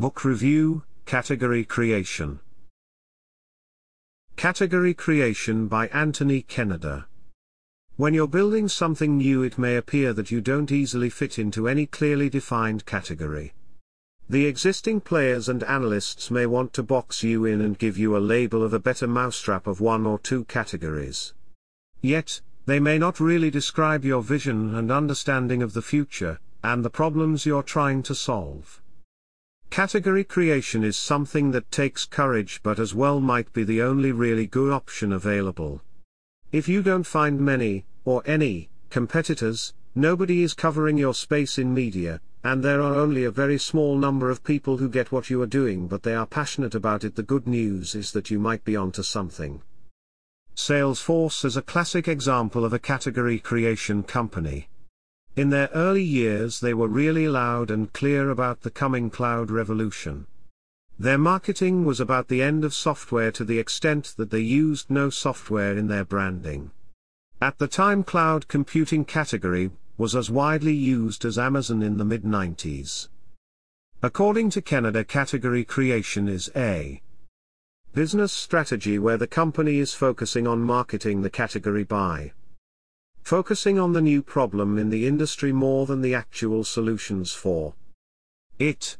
Book Review Category Creation. Category Creation by Anthony Kennedy. When you're building something new, it may appear that you don't easily fit into any clearly defined category. The existing players and analysts may want to box you in and give you a label of a better mousetrap of one or two categories. Yet, they may not really describe your vision and understanding of the future, and the problems you're trying to solve. Category creation is something that takes courage but as well might be the only really good option available. If you don't find many, or any, competitors, nobody is covering your space in media, and there are only a very small number of people who get what you are doing but they are passionate about it. The good news is that you might be onto something. Salesforce is a classic example of a category creation company. In their early years, they were really loud and clear about the coming cloud revolution. Their marketing was about the end of software to the extent that they used no software in their branding. At the time, cloud computing category was as widely used as Amazon in the mid 90s. According to Kennedy, category creation is a business strategy where the company is focusing on marketing the category by focusing on the new problem in the industry more than the actual solutions for it.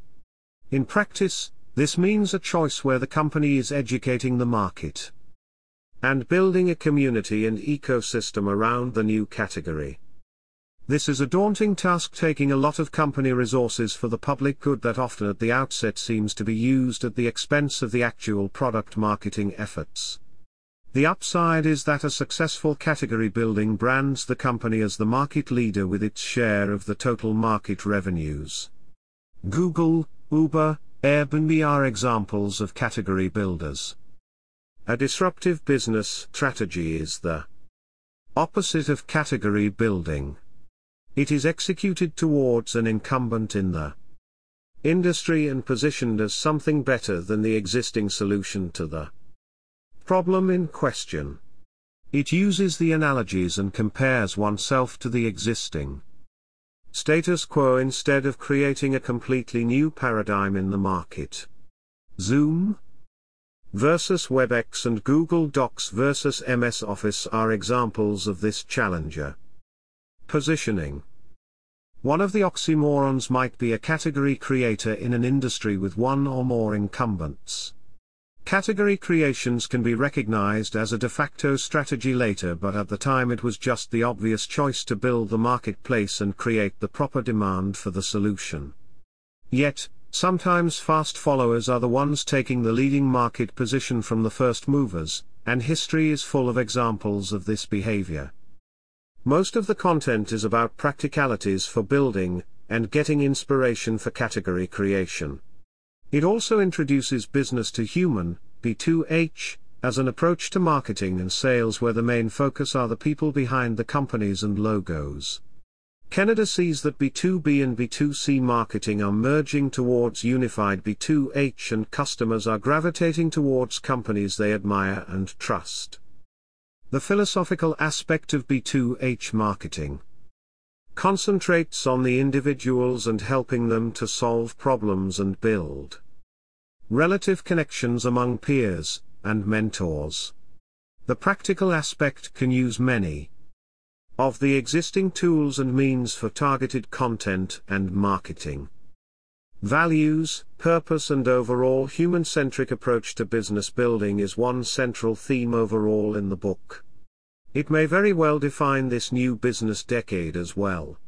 In practice, this means a choice where the company is educating the market and building a community and ecosystem around the new category. This is a daunting task taking a lot of company resources for the public good that often at the outset seems to be used at the expense of the actual product marketing efforts. The upside is that a successful category building brands the company as the market leader with its share of the total market revenues. Google, Uber, Airbnb are examples of category builders. A disruptive business strategy is the opposite of category building. It is executed towards an incumbent in the industry and positioned as something better than the existing solution to the problem in question. It uses the analogies and compares oneself to the existing status quo instead of creating a completely new paradigm in the market. Zoom versus WebEx and Google Docs versus MS Office are examples of this challenger. Positioning. One of the oxymorons might be a category creator in an industry with one or more incumbents. Category creations can be recognized as a de facto strategy later, but at the time it was just the obvious choice to build the marketplace and create the proper demand for the solution. Yet, sometimes fast followers are the ones taking the leading market position from the first movers, and history is full of examples of this behavior. Most of the content is about practicalities for building, and getting inspiration for category creation. It also introduces business to human, B2H, as an approach to marketing and sales where the main focus are the people behind the companies and logos. Kennedy sees that B2B and B2C marketing are merging towards unified B2H and customers are gravitating towards companies they admire and trust. The philosophical aspect of B2H marketing concentrates on the individuals and helping them to solve problems and build relative connections among peers and mentors. The practical aspect can use many of the existing tools and means for targeted content and marketing. Values, purpose and overall human-centric approach to business building is one central theme overall in the book. It may very well define this new business decade as well.